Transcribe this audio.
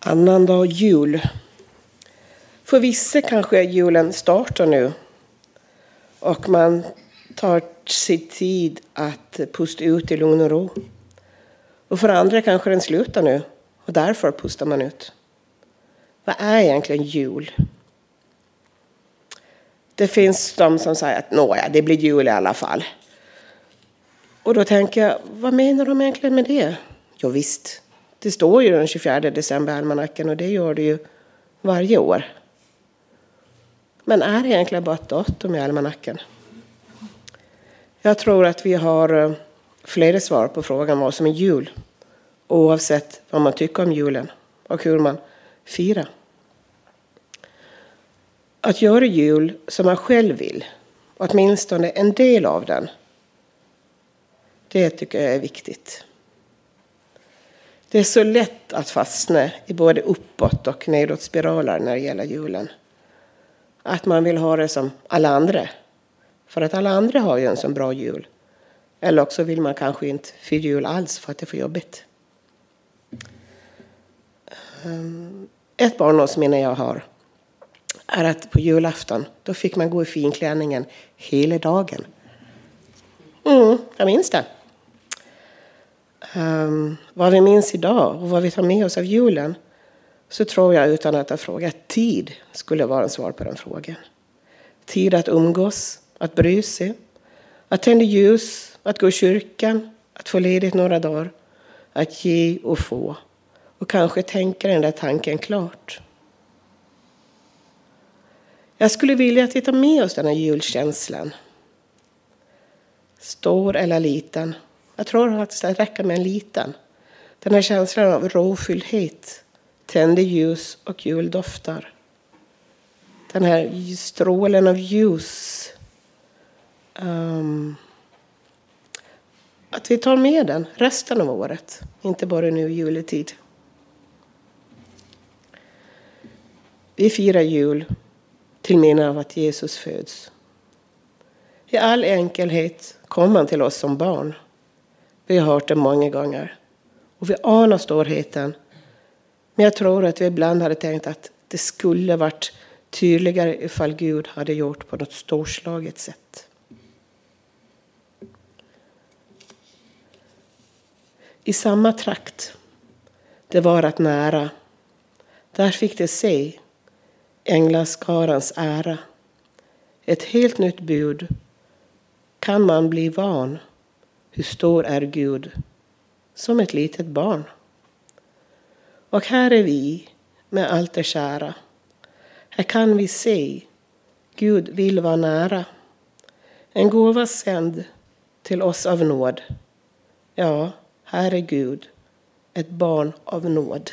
Annandag jul. För vissa kanske julen startar nu och man tar sig tid att pusta ut i lugn och ro. Och för andra kanske den slutar nu och därför pustar man ut. Vad är egentligen jul? Det finns de som säger att nåja, det blir jul i alla fall. Och då tänker jag, vad menar de egentligen med det? Jo, visst, det står ju den 24 december i almanackan och det gör det ju varje år. Men är det egentligen bara ett datum i almanackan? Jag tror att vi har eh, flera svar på frågan vad som är jul. Oavsett vad man tycker om julen och hur man firar. Att göra jul som man själv vill, åtminstone en del av den, det tycker jag är viktigt. Det är så lätt att fastna i både uppåt och nedåtspiraler när det gäller julen. Att man vill ha det som alla andra. För att alla andra har ju en så bra jul. Eller också vill man kanske inte fira jul alls för att det är för jobbigt. Ehm, ett barndomsminne jag har är att på julafton då fick man gå i finklänningen hela dagen. Mm, jag minns det. Um, vad vi minns idag och vad vi tar med oss av julen så tror jag utan att ha frågat tid skulle vara en svar på den frågan. Tid att umgås, att bry sig, att tända ljus, att gå i kyrkan, att få ledigt några dagar, att ge och få och kanske tänka den där tanken klart. Jag skulle vilja att vi tar med oss den här julkänslan. Stor eller liten, jag tror faktiskt att det räcker med en liten. Den här känslan av rofylldhet, tända ljus och juldoftar. Den här strålen av ljus. Um, att vi tar med den resten av året, inte bara nu i juletid. Vi firar jul till minne av att Jesus föds. I all enkelhet kom han till oss som barn. Vi har hört det många gånger. Och vi anar storheten. Men jag tror att vi ibland hade tänkt att det skulle varit tydligare ifall Gud hade gjort på något storslaget sätt. I samma trakt, det var att nära, där fick de se änglaskarans ära. Ett helt nytt bud. Kan man bli van hur stor är Gud? Som ett litet barn. Och här är vi med allt det kära. Här kan vi se Gud vill vara nära. En gåva sänd till oss av nåd. Ja, här är Gud, ett barn av nåd.